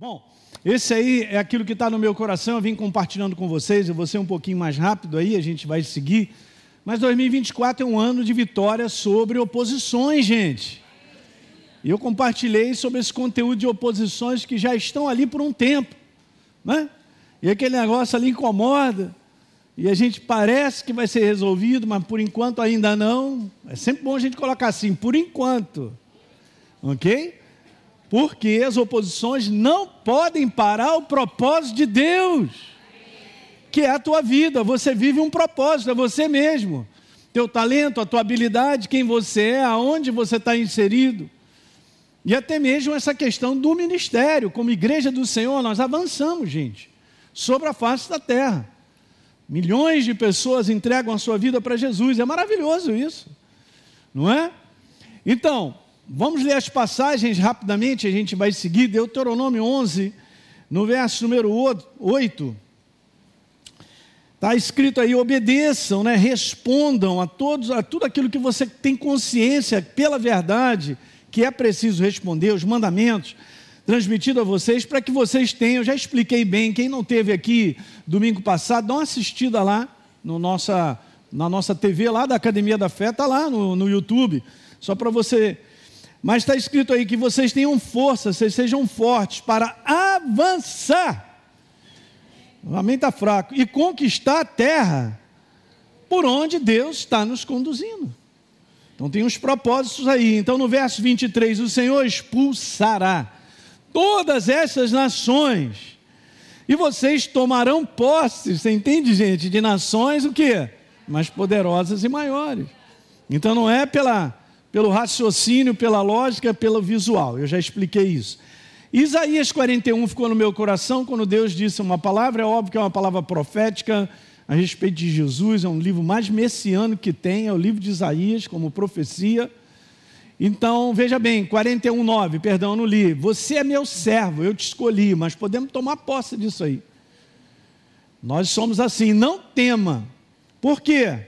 Bom, esse aí é aquilo que está no meu coração, eu vim compartilhando com vocês, eu vou ser um pouquinho mais rápido aí, a gente vai seguir. Mas 2024 é um ano de vitória sobre oposições, gente. E eu compartilhei sobre esse conteúdo de oposições que já estão ali por um tempo, né? E aquele negócio ali incomoda, e a gente parece que vai ser resolvido, mas por enquanto ainda não. É sempre bom a gente colocar assim, por enquanto. Ok? Porque as oposições não podem parar o propósito de Deus, que é a tua vida. Você vive um propósito, é você mesmo. Teu talento, a tua habilidade, quem você é, aonde você está inserido. E até mesmo essa questão do ministério, como igreja do Senhor, nós avançamos, gente, sobre a face da terra. Milhões de pessoas entregam a sua vida para Jesus, é maravilhoso isso, não é? Então, Vamos ler as passagens rapidamente, a gente vai seguir. Deuteronômio 11, no verso número 8. Está escrito aí: obedeçam, né? respondam a, todos, a tudo aquilo que você tem consciência pela verdade, que é preciso responder, os mandamentos transmitido a vocês, para que vocês tenham. Já expliquei bem. Quem não teve aqui domingo passado, dá uma assistida lá no nossa, na nossa TV lá da Academia da Fé, está lá no, no YouTube, só para você mas está escrito aí que vocês tenham força, vocês sejam fortes para avançar. O amém está fraco. E conquistar a terra por onde Deus está nos conduzindo. Então tem uns propósitos aí. Então no verso 23, o Senhor expulsará todas essas nações. E vocês tomarão posse, você entende, gente, de nações o quê? Mais poderosas e maiores. Então não é pela pelo raciocínio, pela lógica, pelo visual. Eu já expliquei isso. Isaías 41 ficou no meu coração quando Deus disse uma palavra, é óbvio que é uma palavra profética a respeito de Jesus, é um livro mais messiânico que tem, é o livro de Isaías, como profecia. Então, veja bem, 41, 9, perdão, não li. Você é meu servo, eu te escolhi, mas podemos tomar posse disso aí. Nós somos assim, não tema. Por quê?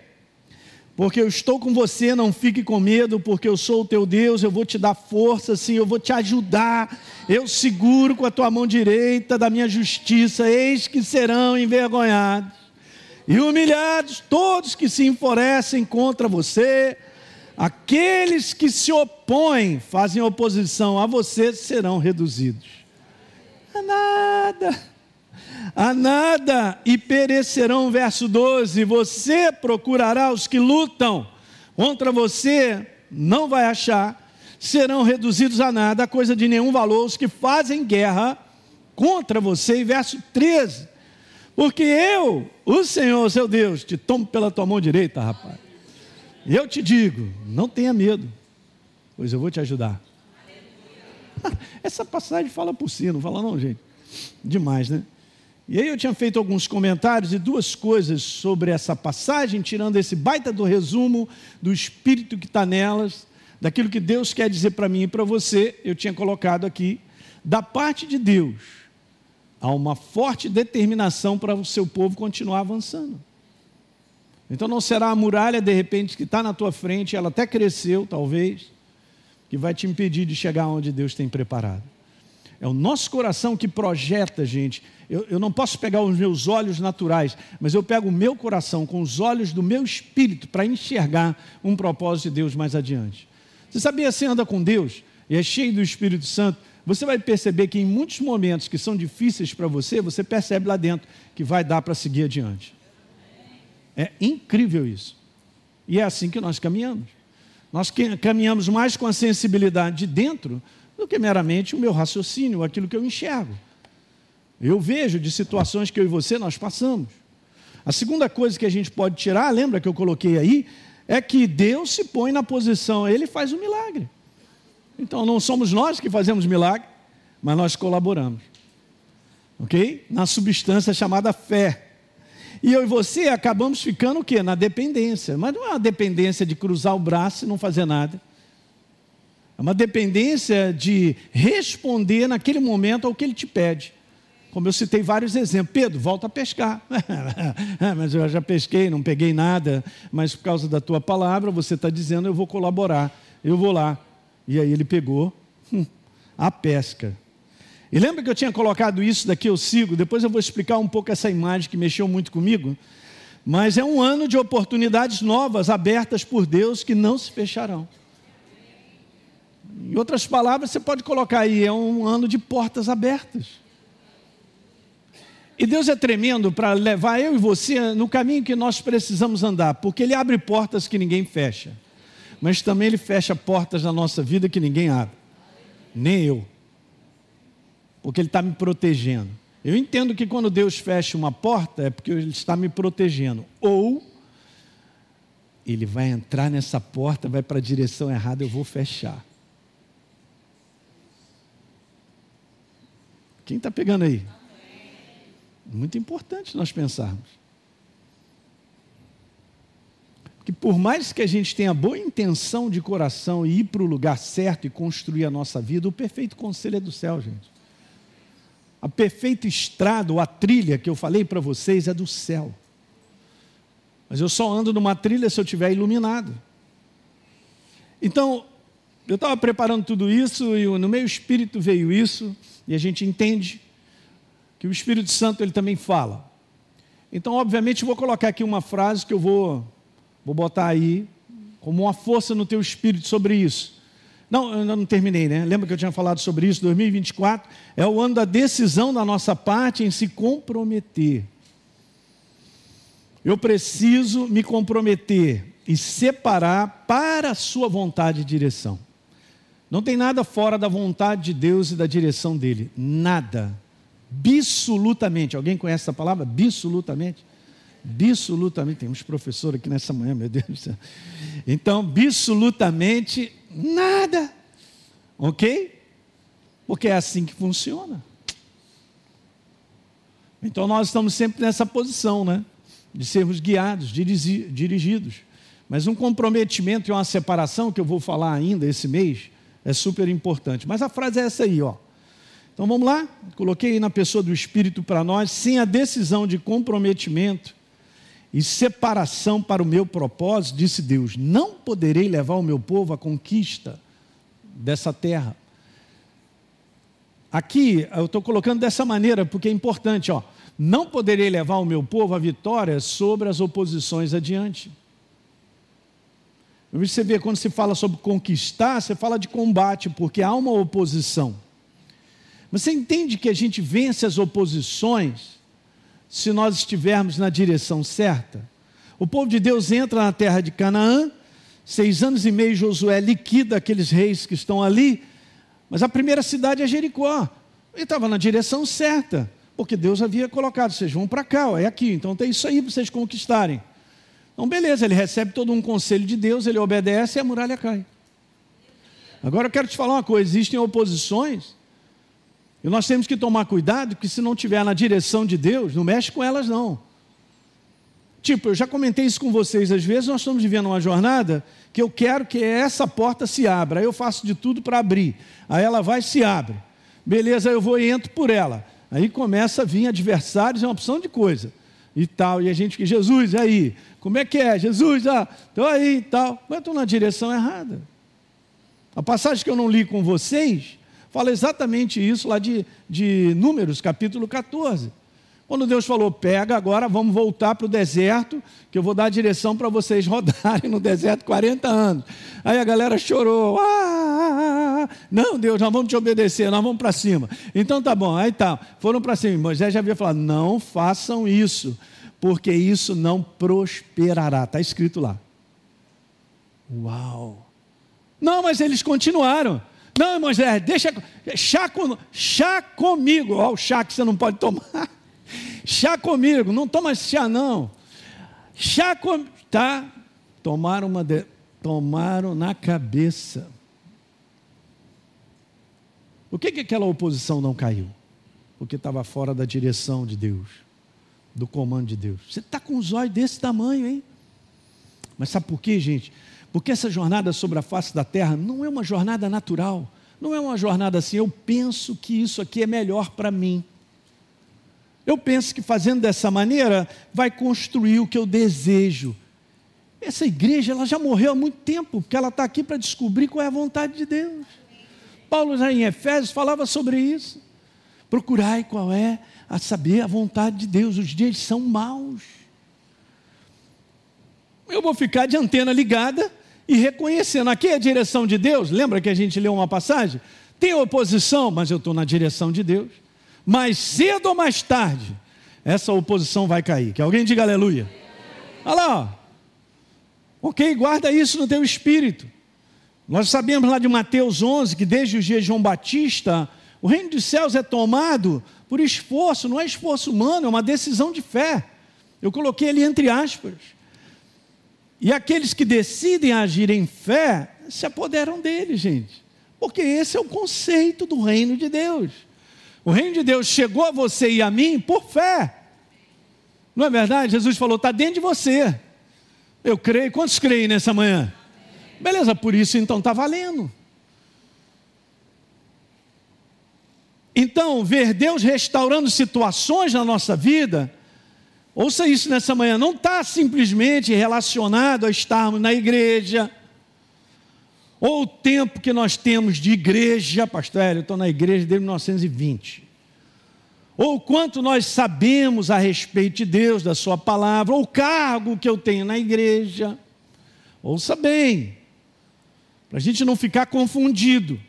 Porque eu estou com você, não fique com medo, porque eu sou o teu Deus, eu vou te dar força, sim, eu vou te ajudar, eu seguro com a tua mão direita da minha justiça, eis que serão envergonhados e humilhados todos que se enfurecem contra você, aqueles que se opõem, fazem oposição a você, serão reduzidos. A nada a nada e perecerão. Verso 12: Você procurará os que lutam contra você, não vai achar, serão reduzidos a nada, coisa de nenhum valor, os que fazem guerra contra você. E verso 13: Porque eu, o Senhor, seu Deus, te tomo pela tua mão direita, rapaz. Eu te digo: não tenha medo, pois eu vou te ajudar. Essa passagem fala por si, não fala não, gente. Demais, né? E aí eu tinha feito alguns comentários e duas coisas sobre essa passagem, tirando esse baita do resumo do espírito que está nelas, daquilo que Deus quer dizer para mim e para você, eu tinha colocado aqui, da parte de Deus, há uma forte determinação para o seu povo continuar avançando. Então não será a muralha, de repente, que está na tua frente, ela até cresceu, talvez, que vai te impedir de chegar onde Deus tem preparado. É o nosso coração que projeta, gente. Eu, eu, não posso pegar os meus olhos naturais, mas eu pego o meu coração com os olhos do meu espírito para enxergar um propósito de Deus mais adiante. Você sabia, você anda com Deus e é cheio do Espírito Santo, você vai perceber que em muitos momentos que são difíceis para você, você percebe lá dentro que vai dar para seguir adiante. É incrível isso. E é assim que nós caminhamos. Nós caminhamos mais com a sensibilidade de dentro do que meramente o meu raciocínio, aquilo que eu enxergo. Eu vejo de situações que eu e você nós passamos. A segunda coisa que a gente pode tirar, lembra que eu coloquei aí, é que Deus se põe na posição, Ele faz o um milagre. Então não somos nós que fazemos milagre, mas nós colaboramos. Ok? Na substância chamada fé. E eu e você acabamos ficando o quê? Na dependência. Mas não é uma dependência de cruzar o braço e não fazer nada. É uma dependência de responder naquele momento ao que ele te pede. Como eu citei vários exemplos. Pedro, volta a pescar. mas eu já pesquei, não peguei nada. Mas por causa da tua palavra, você está dizendo, eu vou colaborar. Eu vou lá. E aí ele pegou hum, a pesca. E lembra que eu tinha colocado isso daqui, eu sigo, depois eu vou explicar um pouco essa imagem que mexeu muito comigo. Mas é um ano de oportunidades novas abertas por Deus que não se fecharão. Em outras palavras, você pode colocar aí, é um ano de portas abertas. E Deus é tremendo para levar eu e você no caminho que nós precisamos andar, porque Ele abre portas que ninguém fecha, mas também Ele fecha portas na nossa vida que ninguém abre, nem eu, porque Ele está me protegendo. Eu entendo que quando Deus fecha uma porta é porque Ele está me protegendo, ou Ele vai entrar nessa porta, vai para a direção errada, eu vou fechar. Quem está pegando aí? Muito importante nós pensarmos. Porque por mais que a gente tenha boa intenção de coração e ir para o lugar certo e construir a nossa vida, o perfeito conselho é do céu, gente. A perfeita estrada ou a trilha que eu falei para vocês é do céu. Mas eu só ando numa trilha se eu estiver iluminado. Então, eu estava preparando tudo isso e no meu espírito veio isso. E a gente entende que o Espírito Santo ele também fala. Então, obviamente, vou colocar aqui uma frase que eu vou, vou botar aí como uma força no teu espírito sobre isso. Não, eu não terminei, né? Lembra que eu tinha falado sobre isso? 2024 é o ano da decisão da nossa parte em se comprometer. Eu preciso me comprometer e separar para a sua vontade e direção. Não tem nada fora da vontade de Deus e da direção dele. Nada. Absolutamente. Alguém conhece essa palavra? Absolutamente. Absolutamente. Temos professor aqui nessa manhã, meu Deus do céu. Então, absolutamente nada. Ok? Porque é assim que funciona. Então nós estamos sempre nessa posição, né? De sermos guiados, dirigidos. Mas um comprometimento e uma separação, que eu vou falar ainda esse mês, é super importante. Mas a frase é essa aí, ó. Então vamos lá? Coloquei aí na pessoa do Espírito para nós, sem a decisão de comprometimento e separação para o meu propósito, disse Deus: não poderei levar o meu povo à conquista dessa terra. Aqui eu estou colocando dessa maneira porque é importante, ó. Não poderei levar o meu povo à vitória sobre as oposições adiante. Você vê, quando se fala sobre conquistar, você fala de combate, porque há uma oposição. Você entende que a gente vence as oposições se nós estivermos na direção certa? O povo de Deus entra na terra de Canaã, seis anos e meio Josué liquida aqueles reis que estão ali, mas a primeira cidade é Jericó. Ele estava na direção certa, porque Deus havia colocado, vocês vão para cá, é aqui, então tem isso aí para vocês conquistarem. Então, beleza, ele recebe todo um conselho de Deus, ele obedece e a muralha cai. Agora eu quero te falar uma coisa: existem oposições, e nós temos que tomar cuidado, que se não estiver na direção de Deus, não mexe com elas, não. Tipo, eu já comentei isso com vocês, às vezes nós estamos vivendo uma jornada que eu quero que essa porta se abra, aí eu faço de tudo para abrir, aí ela vai e se abre. Beleza, eu vou e entro por ela. Aí começa a vir adversários, é uma opção de coisa e tal. E a gente que Jesus, aí, como é que é? Jesus, ah, estou aí e tal. Mas estou na direção errada. A passagem que eu não li com vocês fala exatamente isso lá de, de Números, capítulo 14. Quando Deus falou, pega agora, vamos voltar para o deserto, que eu vou dar a direção para vocês rodarem no deserto 40 anos. Aí a galera chorou. Ah, ah, não, Deus, nós vamos te obedecer, nós vamos para cima. Então tá bom, aí tá. Foram para cima. Moisés já havia falado: não façam isso, porque isso não prosperará. Está escrito lá. Uau! Não, mas eles continuaram. Não, Moisés, deixa. Chá, com, chá comigo. Olha o chá que você não pode tomar. Chá comigo, não toma chá não. Chá comigo. Tá? Tomaram uma. De... Tomaram na cabeça. Por que, que aquela oposição não caiu? Porque estava fora da direção de Deus, do comando de Deus. Você está com os olhos desse tamanho, hein? Mas sabe por quê, gente? Porque essa jornada sobre a face da terra não é uma jornada natural. Não é uma jornada assim, eu penso que isso aqui é melhor para mim. Eu penso que fazendo dessa maneira vai construir o que eu desejo. Essa igreja ela já morreu há muito tempo, porque ela está aqui para descobrir qual é a vontade de Deus. Paulo já em Efésios falava sobre isso. Procurai qual é a saber a vontade de Deus. Os dias são maus. Eu vou ficar de antena ligada e reconhecendo. Aqui é a direção de Deus. Lembra que a gente leu uma passagem? Tem oposição, mas eu estou na direção de Deus. Mais cedo ou mais tarde, essa oposição vai cair. Que alguém diga aleluia. Olha lá. Ó. Ok, guarda isso no teu espírito. Nós sabemos lá de Mateus 11 que desde os dias de João Batista, o reino dos céus é tomado por esforço, não é esforço humano, é uma decisão de fé. Eu coloquei ali entre aspas. E aqueles que decidem agir em fé se apoderam dele, gente. Porque esse é o conceito do reino de Deus. O reino de Deus chegou a você e a mim por fé. Não é verdade? Jesus falou: está dentro de você. Eu creio. Quantos creem nessa manhã? Beleza, por isso então está valendo. Então, ver Deus restaurando situações na nossa vida, ouça isso nessa manhã, não está simplesmente relacionado a estarmos na igreja, ou o tempo que nós temos de igreja, pastor Hélio, eu estou na igreja desde 1920. Ou quanto nós sabemos a respeito de Deus, da Sua palavra, ou o cargo que eu tenho na igreja. Ouça bem, para a gente não ficar confundido,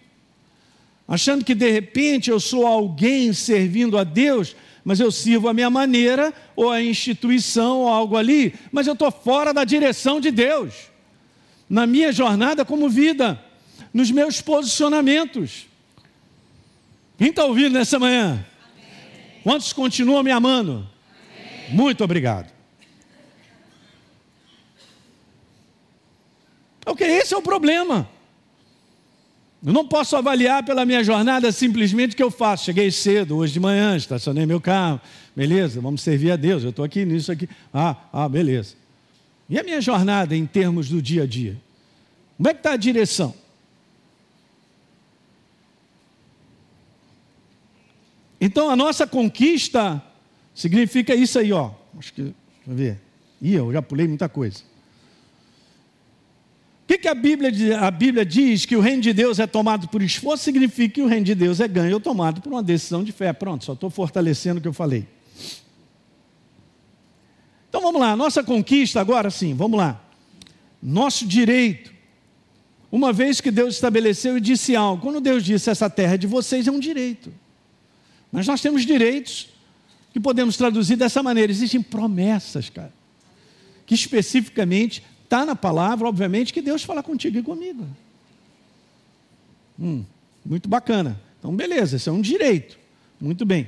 achando que de repente eu sou alguém servindo a Deus, mas eu sirvo a minha maneira, ou a instituição, ou algo ali, mas eu estou fora da direção de Deus na minha jornada como vida, nos meus posicionamentos. Quem está ouvindo nessa manhã? Amém. Quantos continuam me amando? Amém. Muito obrigado. Ok, esse é o problema. Eu não posso avaliar pela minha jornada simplesmente o que eu faço. Cheguei cedo, hoje de manhã, estacionei meu carro, beleza, vamos servir a Deus, eu estou aqui nisso aqui. Ah, ah, beleza. E a minha jornada em termos do dia a dia? Como é que está a direção? Então a nossa conquista significa isso aí, ó. Acho que, deixa eu ver. Ih, eu já pulei muita coisa. Que, que a, Bíblia, a Bíblia diz que o reino de Deus é tomado por esforço? Significa que o reino de Deus é ganho ou tomado por uma decisão de fé. Pronto, só estou fortalecendo o que eu falei. Então vamos lá, nossa conquista agora sim, vamos lá. Nosso direito, uma vez que Deus estabeleceu e disse algo, quando Deus disse essa terra é de vocês, é um direito. Mas nós temos direitos que podemos traduzir dessa maneira. Existem promessas, cara, que especificamente está na palavra, obviamente, que Deus fala contigo e comigo. Hum, muito bacana. Então, beleza, esse é um direito. Muito bem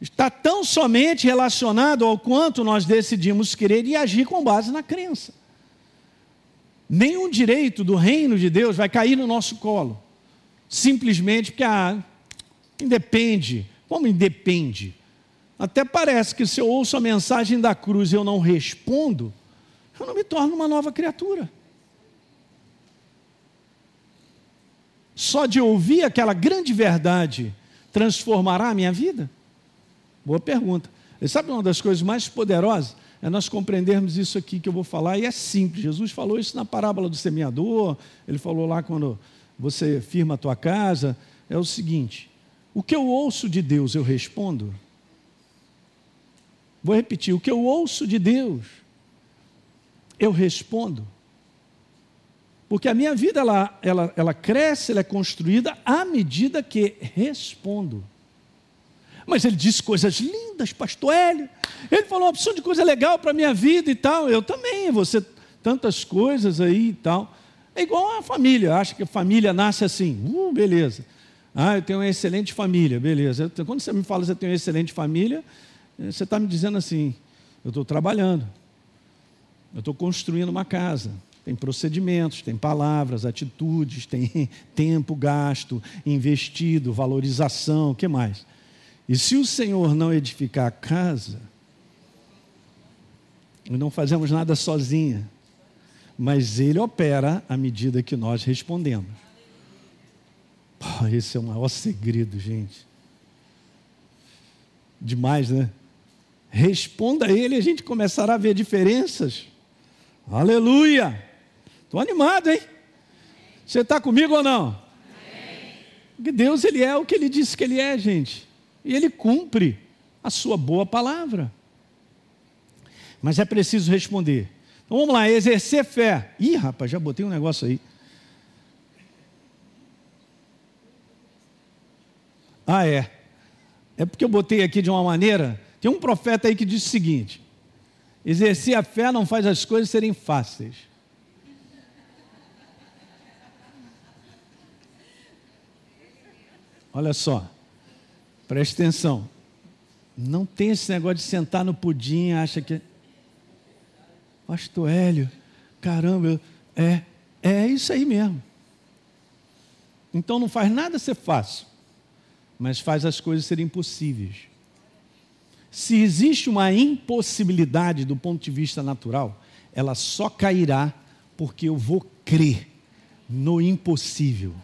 está tão somente relacionado ao quanto nós decidimos crer e agir com base na crença. Nenhum direito do reino de Deus vai cair no nosso colo, simplesmente porque ah, independe. Como independe? Até parece que se eu ouço a mensagem da cruz e eu não respondo, eu não me torno uma nova criatura. Só de ouvir aquela grande verdade transformará a minha vida? Boa pergunta. E sabe uma das coisas mais poderosas? É nós compreendermos isso aqui que eu vou falar, e é simples. Jesus falou isso na parábola do semeador, ele falou lá quando você firma a tua casa. É o seguinte: o que eu ouço de Deus, eu respondo. Vou repetir: o que eu ouço de Deus, eu respondo. Porque a minha vida ela, ela, ela cresce, ela é construída à medida que respondo. Mas ele disse coisas lindas, pastor Hélio. Ele falou uma opção de coisa legal para a minha vida e tal. Eu também, você, tantas coisas aí e tal. É igual a família, acha que a família nasce assim, uh, beleza. Ah, eu tenho uma excelente família, beleza. Quando você me fala que você tem uma excelente família, eh, você está me dizendo assim, eu estou trabalhando, eu estou construindo uma casa, tem procedimentos, tem palavras, atitudes, tem tempo gasto, investido, valorização, o que mais? E se o Senhor não edificar a casa, não fazemos nada sozinha, mas Ele opera à medida que nós respondemos. esse é o maior segredo, gente. Demais, né? Responda a Ele e a gente começará a ver diferenças. Aleluia! Estou animado, hein? Você está comigo ou não? Porque Deus ele é o que ele disse que ele é, gente. E ele cumpre a sua boa palavra. Mas é preciso responder. Então vamos lá, exercer fé. Ih, rapaz, já botei um negócio aí. Ah, é. É porque eu botei aqui de uma maneira. Tem um profeta aí que diz o seguinte: exercer a fé não faz as coisas serem fáceis. Olha só, preste atenção. Não tem esse negócio de sentar no pudim, acha que. Pastor Hélio, caramba, é, é isso aí mesmo. Então não faz nada ser fácil, mas faz as coisas serem impossíveis. Se existe uma impossibilidade do ponto de vista natural, ela só cairá porque eu vou crer no impossível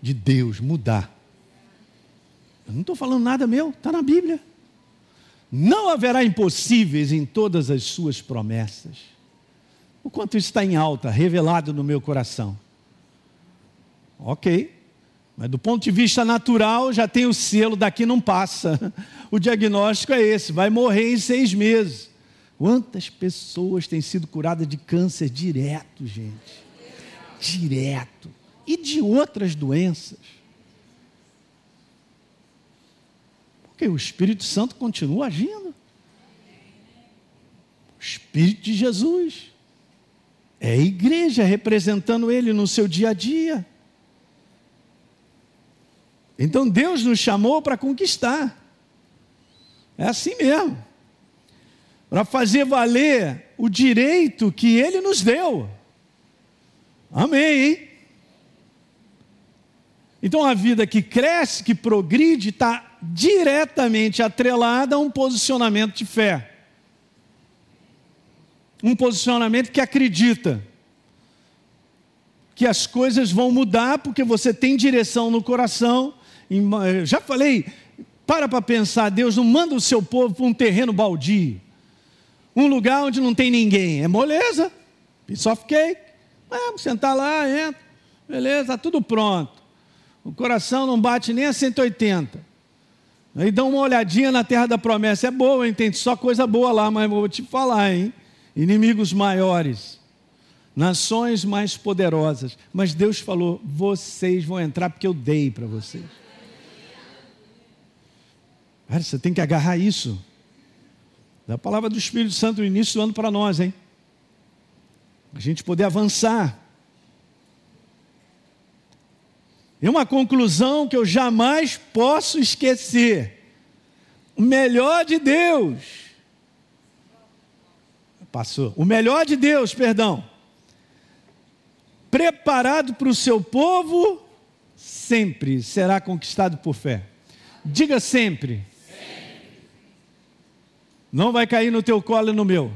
de Deus mudar. Eu não estou falando nada meu, está na Bíblia. Não haverá impossíveis em todas as suas promessas. O quanto isso está em alta, revelado no meu coração. Ok, mas do ponto de vista natural, já tem o selo, daqui não passa. O diagnóstico é esse: vai morrer em seis meses. Quantas pessoas têm sido curadas de câncer direto, gente? Direto e de outras doenças. Porque o Espírito Santo continua agindo. O Espírito de Jesus. É a igreja representando ele no seu dia a dia. Então Deus nos chamou para conquistar. É assim mesmo. Para fazer valer o direito que ele nos deu. Amém, hein? Então a vida que cresce, que progride, está diretamente atrelada a um posicionamento de fé. Um posicionamento que acredita que as coisas vão mudar porque você tem direção no coração. Já falei, para para pensar, Deus não manda o seu povo para um terreno baldio, um lugar onde não tem ninguém. É moleza, piece of cake. Vamos sentar lá, entra, beleza, está tudo pronto. O coração não bate nem a 180. Aí dá uma olhadinha na terra da promessa. É boa? Tem só coisa boa lá, mas vou te falar, hein? Inimigos maiores, nações mais poderosas. Mas Deus falou: vocês vão entrar porque eu dei para vocês. Cara, você tem que agarrar isso. Da palavra do Espírito Santo no início do ano para nós, hein? A gente poder avançar. E uma conclusão que eu jamais posso esquecer: o melhor de Deus. Passou. O melhor de Deus, perdão. Preparado para o seu povo, sempre será conquistado por fé. Diga sempre. Não vai cair no teu colo e no meu.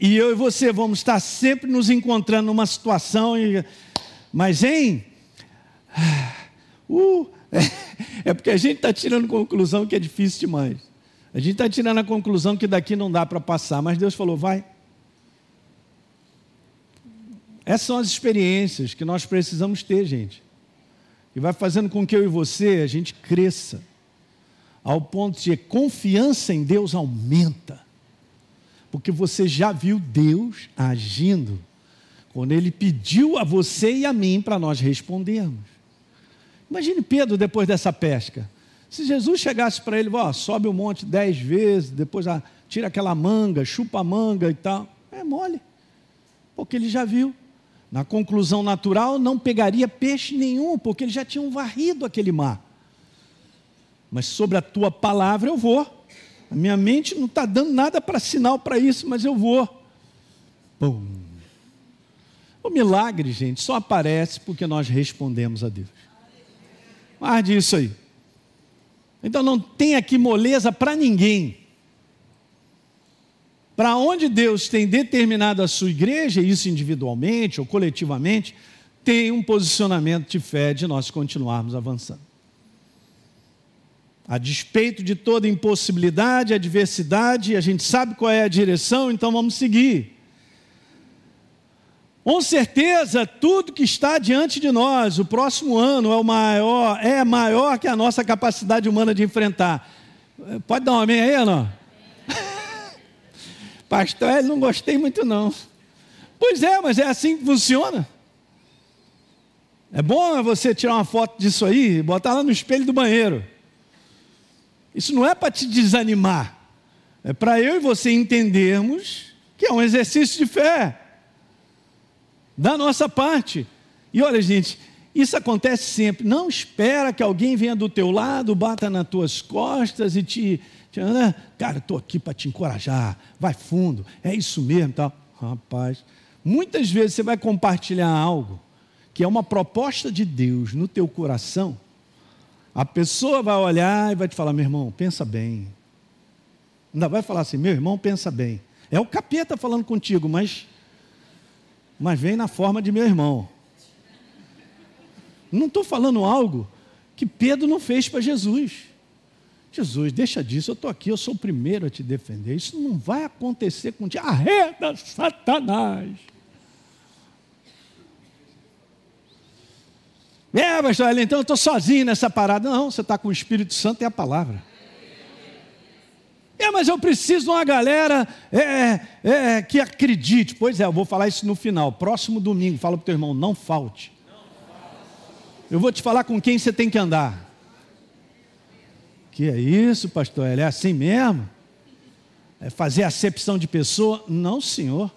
E eu e você vamos estar sempre nos encontrando numa situação. Mas, hein? Uh, é, é porque a gente está tirando conclusão que é difícil demais. A gente está tirando a conclusão que daqui não dá para passar, mas Deus falou: vai. Essas são as experiências que nós precisamos ter, gente. E vai fazendo com que eu e você a gente cresça, ao ponto de confiança em Deus aumenta. Porque você já viu Deus agindo quando Ele pediu a você e a mim para nós respondermos. Imagine Pedro depois dessa pesca. Se Jesus chegasse para ele, ó, sobe o monte dez vezes, depois ah, tira aquela manga, chupa a manga e tal, é mole, porque ele já viu. Na conclusão natural, não pegaria peixe nenhum, porque eles já tinham varrido aquele mar. Mas sobre a tua palavra eu vou. A minha mente não está dando nada para sinal para isso, mas eu vou. Pum. O milagre, gente, só aparece porque nós respondemos a Deus. Guarde isso aí. Então não tem aqui moleza para ninguém. Para onde Deus tem determinado a sua igreja, isso individualmente ou coletivamente, tem um posicionamento de fé de nós continuarmos avançando. A despeito de toda impossibilidade, adversidade, a gente sabe qual é a direção, então vamos seguir. Com certeza, tudo que está diante de nós, o próximo ano é o maior, é maior que a nossa capacidade humana de enfrentar. Pode dar um amém aí não? Pastor, ele não gostei muito não. Pois é, mas é assim que funciona. É bom você tirar uma foto disso aí e botar lá no espelho do banheiro. Isso não é para te desanimar. É para eu e você entendermos que é um exercício de fé da nossa parte. E olha, gente, isso acontece sempre. Não espera que alguém venha do teu lado, bata nas tuas costas e te. te né? Cara, estou aqui para te encorajar. Vai fundo, é isso mesmo. Tal. Rapaz, muitas vezes você vai compartilhar algo que é uma proposta de Deus no teu coração. A pessoa vai olhar e vai te falar: meu irmão, pensa bem. Ainda vai falar assim: meu irmão, pensa bem. É o capeta falando contigo, mas mas vem na forma de meu irmão. Não estou falando algo que Pedro não fez para Jesus. Jesus, deixa disso, eu estou aqui, eu sou o primeiro a te defender. Isso não vai acontecer contigo. Arreda, Satanás. É, pastor, então eu estou sozinho nessa parada. Não, você está com o Espírito Santo e a palavra. É, mas eu preciso de uma galera é, é, é, que acredite. Pois é, eu vou falar isso no final. Próximo domingo, fala para o teu irmão, não falte. Eu vou te falar com quem você tem que andar. Que é isso, pastor? Ele é assim mesmo? É fazer acepção de pessoa? Não, senhor.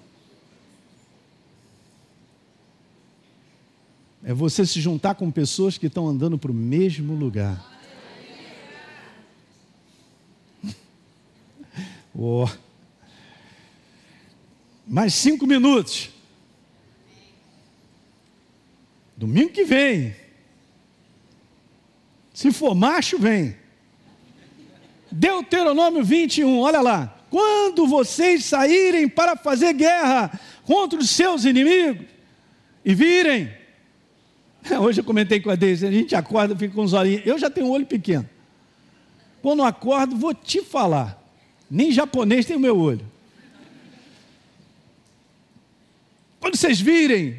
É você se juntar com pessoas que estão andando para o mesmo lugar. Oh. Mais cinco minutos. Domingo que vem. Se for macho, vem. Deuteronômio 21, olha lá. Quando vocês saírem para fazer guerra contra os seus inimigos e virem. Hoje eu comentei com a Deise, a gente acorda, fica com os olhinhos. Eu já tenho um olho pequeno. Quando acordo, vou te falar. Nem japonês tem o meu olho. Quando vocês virem,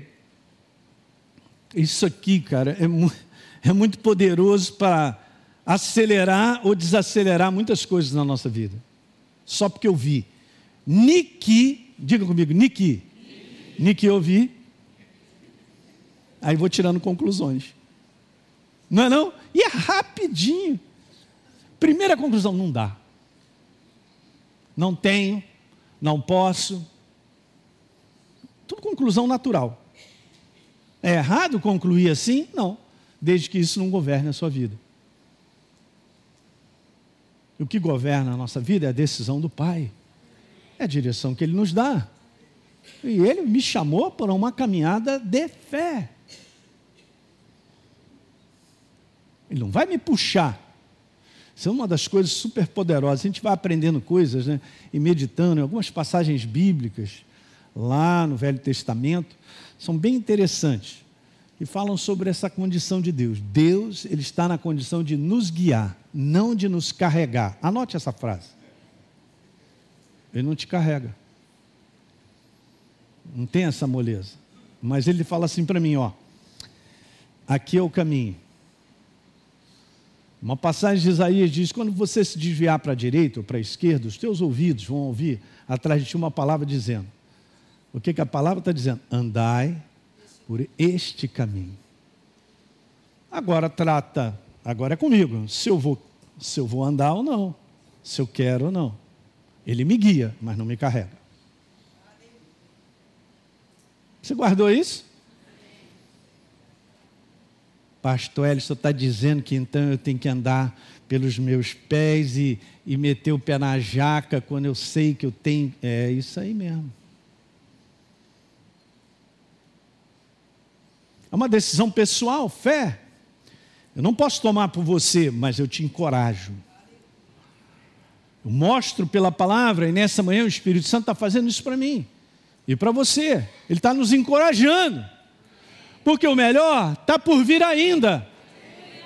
isso aqui, cara, é, mu é muito poderoso para acelerar ou desacelerar muitas coisas na nossa vida. Só porque eu vi. Niki, diga comigo, Niki. Niki eu vi. Aí vou tirando conclusões. Não é não? E é rapidinho. Primeira conclusão, não dá não tenho, não posso. Tudo conclusão natural. É errado concluir assim? Não, desde que isso não governe a sua vida. O que governa a nossa vida é a decisão do Pai, é a direção que Ele nos dá. E Ele me chamou para uma caminhada de fé. Ele não vai me puxar isso é uma das coisas super poderosas. A gente vai aprendendo coisas né, e meditando em algumas passagens bíblicas lá no Velho Testamento, são bem interessantes, que falam sobre essa condição de Deus. Deus ele está na condição de nos guiar, não de nos carregar. Anote essa frase. Ele não te carrega. Não tem essa moleza. Mas ele fala assim para mim, ó. Aqui é o caminho. Uma passagem de Isaías diz: quando você se desviar para a direita ou para a esquerda, os teus ouvidos vão ouvir atrás de ti uma palavra dizendo: o que, que a palavra está dizendo? Andai por este caminho. Agora trata, agora é comigo, se eu vou, se eu vou andar ou não, se eu quero ou não. Ele me guia, mas não me carrega. Você guardou isso? Pastor Elson está dizendo que então eu tenho que andar pelos meus pés e, e meter o pé na jaca quando eu sei que eu tenho. É isso aí mesmo. É uma decisão pessoal, fé. Eu não posso tomar por você, mas eu te encorajo. Eu mostro pela palavra, e nessa manhã o Espírito Santo está fazendo isso para mim e para você. Ele está nos encorajando porque o melhor está por vir ainda.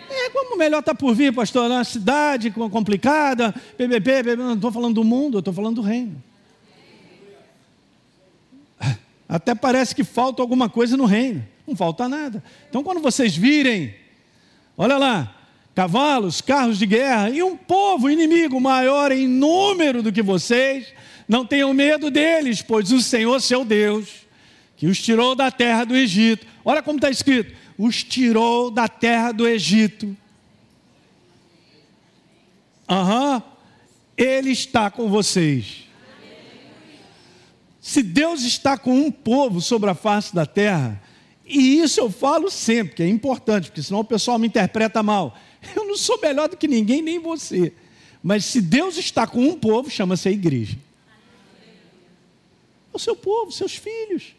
É, como o melhor está por vir, pastor? Na cidade complicada, BBB, BBB não estou falando do mundo, estou falando do reino. Até parece que falta alguma coisa no reino. Não falta nada. Então, quando vocês virem, olha lá, cavalos, carros de guerra e um povo inimigo maior em número do que vocês, não tenham medo deles, pois o Senhor, seu Deus, que os tirou da terra do Egito. Olha como está escrito: os tirou da terra do Egito. Aham, uhum. Ele está com vocês. Se Deus está com um povo sobre a face da terra, e isso eu falo sempre, que é importante, porque senão o pessoal me interpreta mal. Eu não sou melhor do que ninguém, nem você. Mas se Deus está com um povo, chama-se a igreja. É o seu povo, seus filhos.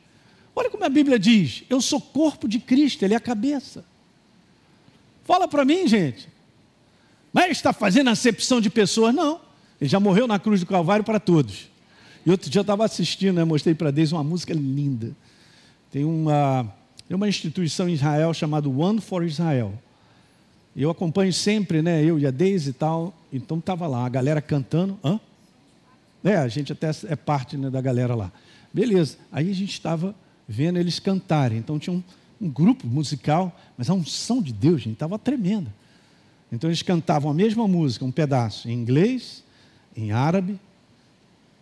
Olha como a Bíblia diz: eu sou corpo de Cristo, Ele é a cabeça. Fala para mim, gente. Mas está fazendo acepção de pessoas? Não. Ele já morreu na cruz do Calvário para todos. E outro dia eu estava assistindo, né, mostrei para Deus uma música linda. Tem uma, tem uma instituição em Israel chamada One for Israel. Eu acompanho sempre, né, eu e a Deise e tal. Então estava lá, a galera cantando. Hã? É, a gente até é parte né, da galera lá. Beleza. Aí a gente estava vendo eles cantarem. Então tinha um, um grupo musical, mas a unção de Deus, gente, estava tremenda. Então eles cantavam a mesma música, um pedaço, em inglês, em árabe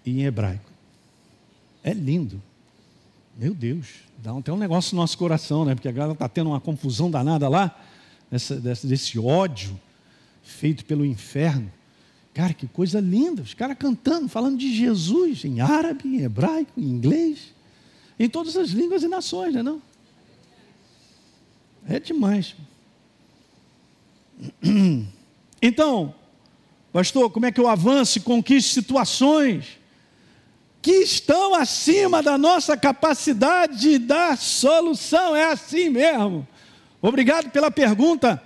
e em hebraico. É lindo. Meu Deus, dá até um negócio no nosso coração, né? Porque agora está tendo uma confusão danada lá, dessa, desse, desse ódio feito pelo inferno. Cara, que coisa linda, os caras cantando, falando de Jesus em árabe, em hebraico, em inglês, em todas as línguas e nações, não é não? É demais. Então, pastor, como é que eu avanço e conquisto situações que estão acima da nossa capacidade de dar solução. É assim mesmo. Obrigado pela pergunta.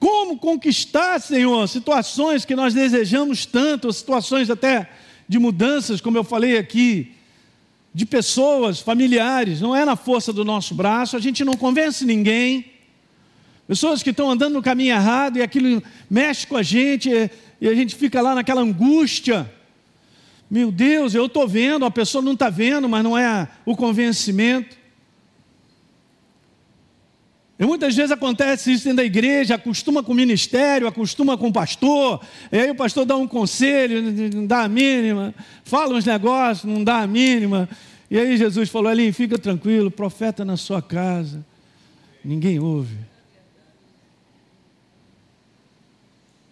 Como conquistar, Senhor, situações que nós desejamos tanto, situações até de mudanças, como eu falei aqui, de pessoas, familiares, não é na força do nosso braço, a gente não convence ninguém. Pessoas que estão andando no caminho errado e aquilo mexe com a gente, e a gente fica lá naquela angústia. Meu Deus, eu estou vendo, a pessoa não está vendo, mas não é o convencimento. E muitas vezes acontece isso dentro da igreja, acostuma com o ministério, acostuma com o pastor, e aí o pastor dá um conselho, não dá a mínima, fala uns negócios, não dá a mínima. E aí Jesus falou ali, fica tranquilo, profeta na sua casa, ninguém ouve.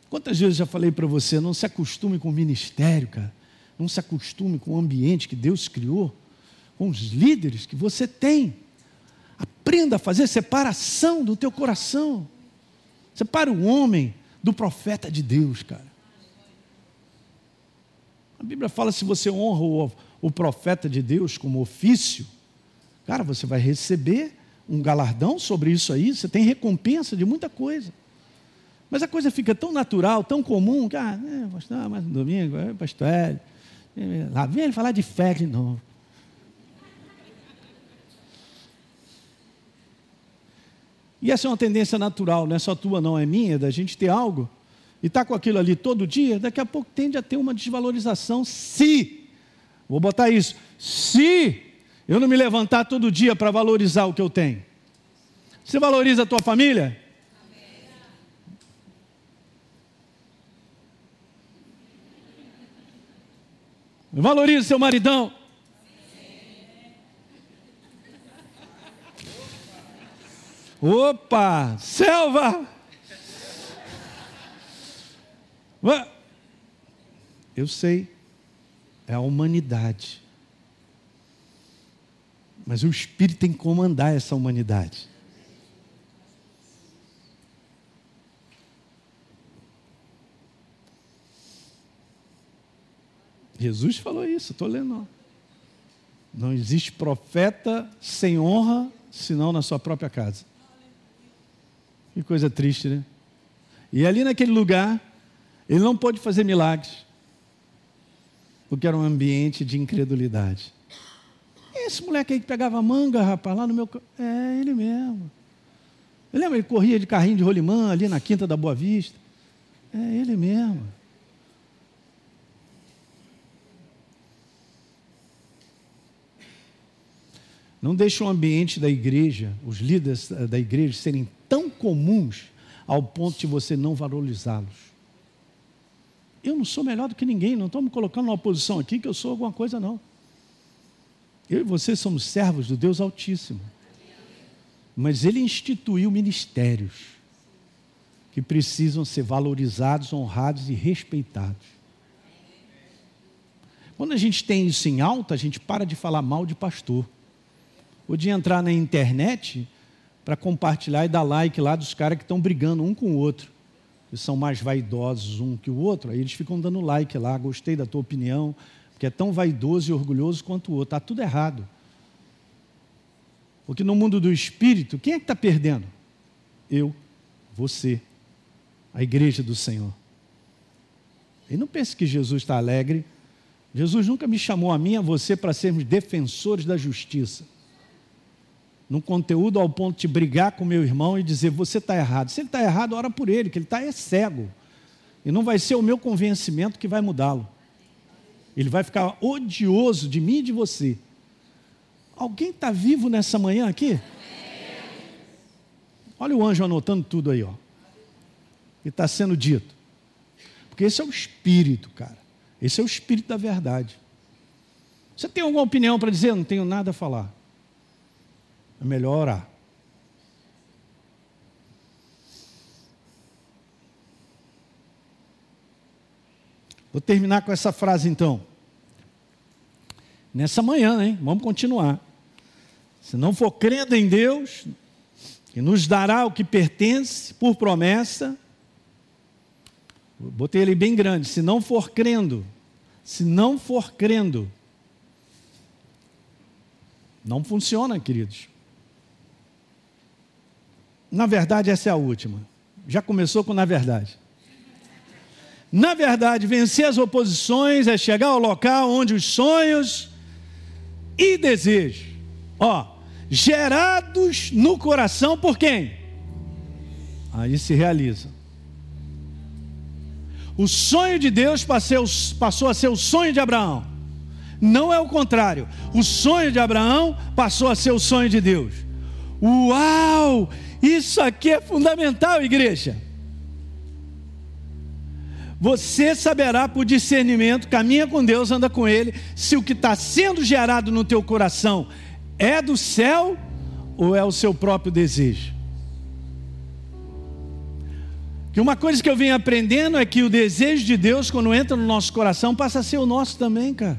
Quantas vezes já falei para você, não se acostume com o ministério, cara. Não se acostume com o ambiente que Deus criou, com os líderes que você tem. Aprenda a fazer separação do teu coração. Separa o homem do profeta de Deus, cara. A Bíblia fala: se você honra o, o profeta de Deus como ofício, cara, você vai receber um galardão sobre isso aí, você tem recompensa de muita coisa. Mas a coisa fica tão natural, tão comum, que, ah, é, pastor, mais um domingo, é, pastor Hélio, é, lá vem ele falar de fé de novo. E essa é uma tendência natural, não é só tua, não, é minha, da gente ter algo e tá com aquilo ali todo dia, daqui a pouco tende a ter uma desvalorização, se, vou botar isso, se eu não me levantar todo dia para valorizar o que eu tenho. Você valoriza a tua família? Valorize seu maridão. Opa, selva! Eu sei, é a humanidade. Mas o Espírito tem que comandar essa humanidade. Jesus falou isso, estou lendo. Não existe profeta sem honra, senão na sua própria casa. Que coisa triste, né? E ali naquele lugar, ele não pôde fazer milagres, porque era um ambiente de incredulidade. Esse moleque aí que pegava manga, rapaz, lá no meu. É ele mesmo. Eu lembro, ele corria de carrinho de rolimã ali na Quinta da Boa Vista. É ele mesmo. Não deixe o ambiente da igreja, os líderes da igreja serem tão comuns ao ponto de você não valorizá-los. Eu não sou melhor do que ninguém, não estou me colocando numa posição aqui que eu sou alguma coisa, não. Eu e você somos servos do Deus Altíssimo. Mas Ele instituiu ministérios que precisam ser valorizados, honrados e respeitados. Quando a gente tem isso em alta, a gente para de falar mal de pastor. Ou de entrar na internet para compartilhar e dar like lá dos caras que estão brigando um com o outro. Que são mais vaidosos um que o outro. Aí eles ficam dando like lá, gostei da tua opinião, porque é tão vaidoso e orgulhoso quanto o outro. Está tudo errado. Porque no mundo do espírito, quem é que está perdendo? Eu, você, a igreja do Senhor. E não pense que Jesus está alegre Jesus nunca me chamou a mim a você para sermos defensores da justiça. Num conteúdo ao ponto de brigar com meu irmão e dizer, você está errado. Se ele está errado, ora por ele, que ele está é cego. E não vai ser o meu convencimento que vai mudá-lo. Ele vai ficar odioso de mim e de você. Alguém está vivo nessa manhã aqui? Olha o anjo anotando tudo aí, ó. E está sendo dito. Porque esse é o espírito, cara. Esse é o espírito da verdade. Você tem alguma opinião para dizer? Não tenho nada a falar. É melhor orar. Vou terminar com essa frase então. Nessa manhã, hein? Vamos continuar. Se não for crendo em Deus, que nos dará o que pertence por promessa, botei ele bem grande. Se não for crendo, se não for crendo, não funciona, queridos. Na verdade, essa é a última. Já começou com na verdade. Na verdade, vencer as oposições é chegar ao local onde os sonhos e desejos, ó, gerados no coração por quem? Aí se realizam. O sonho de Deus passou a ser o sonho de Abraão. Não é o contrário. O sonho de Abraão passou a ser o sonho de Deus. Uau! Isso aqui é fundamental, igreja. Você saberá por discernimento, caminha com Deus, anda com Ele, se o que está sendo gerado no teu coração é do céu ou é o seu próprio desejo. Que uma coisa que eu venho aprendendo é que o desejo de Deus, quando entra no nosso coração, passa a ser o nosso também, cara.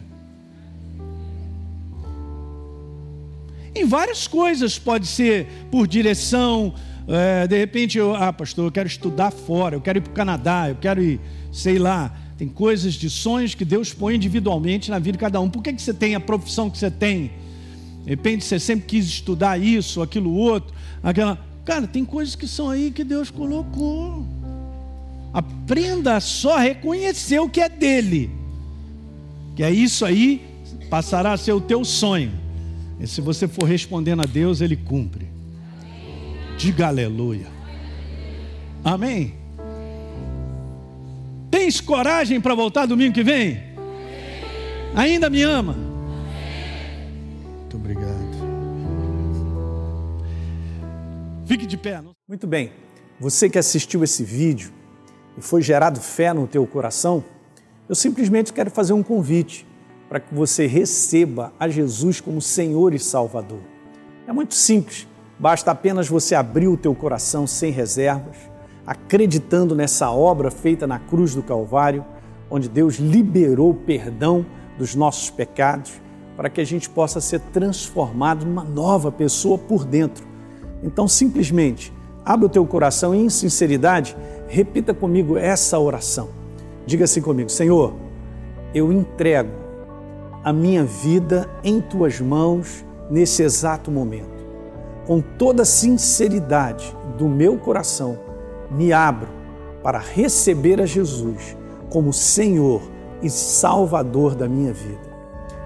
Em várias coisas, pode ser por direção, é, de repente, eu, ah, pastor, eu quero estudar fora, eu quero ir para o Canadá, eu quero ir, sei lá, tem coisas de sonhos que Deus põe individualmente na vida de cada um. Por que, que você tem a profissão que você tem? De repente você sempre quis estudar isso, aquilo outro, aquela. Cara, tem coisas que são aí que Deus colocou. Aprenda só a reconhecer o que é dele. Que é isso aí, passará a ser o teu sonho. E se você for respondendo a Deus, ele cumpre. Diga aleluia. Amém. Tens coragem para voltar domingo que vem? Ainda me ama? Muito obrigado. Fique de pé. Muito bem. Você que assistiu esse vídeo, e foi gerado fé no teu coração, eu simplesmente quero fazer um convite para que você receba a Jesus como Senhor e Salvador. É muito simples, basta apenas você abrir o teu coração sem reservas, acreditando nessa obra feita na cruz do Calvário, onde Deus liberou perdão dos nossos pecados, para que a gente possa ser transformado numa nova pessoa por dentro. Então, simplesmente, abre o teu coração e, em sinceridade, Repita comigo essa oração. Diga assim comigo: Senhor, eu entrego a minha vida em tuas mãos nesse exato momento. Com toda a sinceridade do meu coração, me abro para receber a Jesus como Senhor e Salvador da minha vida.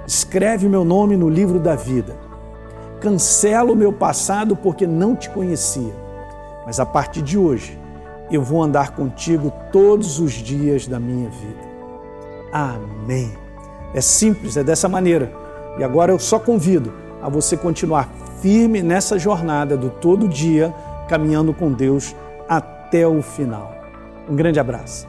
Escreve meu nome no livro da vida. Cancela o meu passado porque não te conhecia. Mas a partir de hoje, eu vou andar contigo todos os dias da minha vida. Amém. É simples, é dessa maneira. E agora eu só convido a você continuar firme nessa jornada do todo dia, caminhando com Deus até o final. Um grande abraço.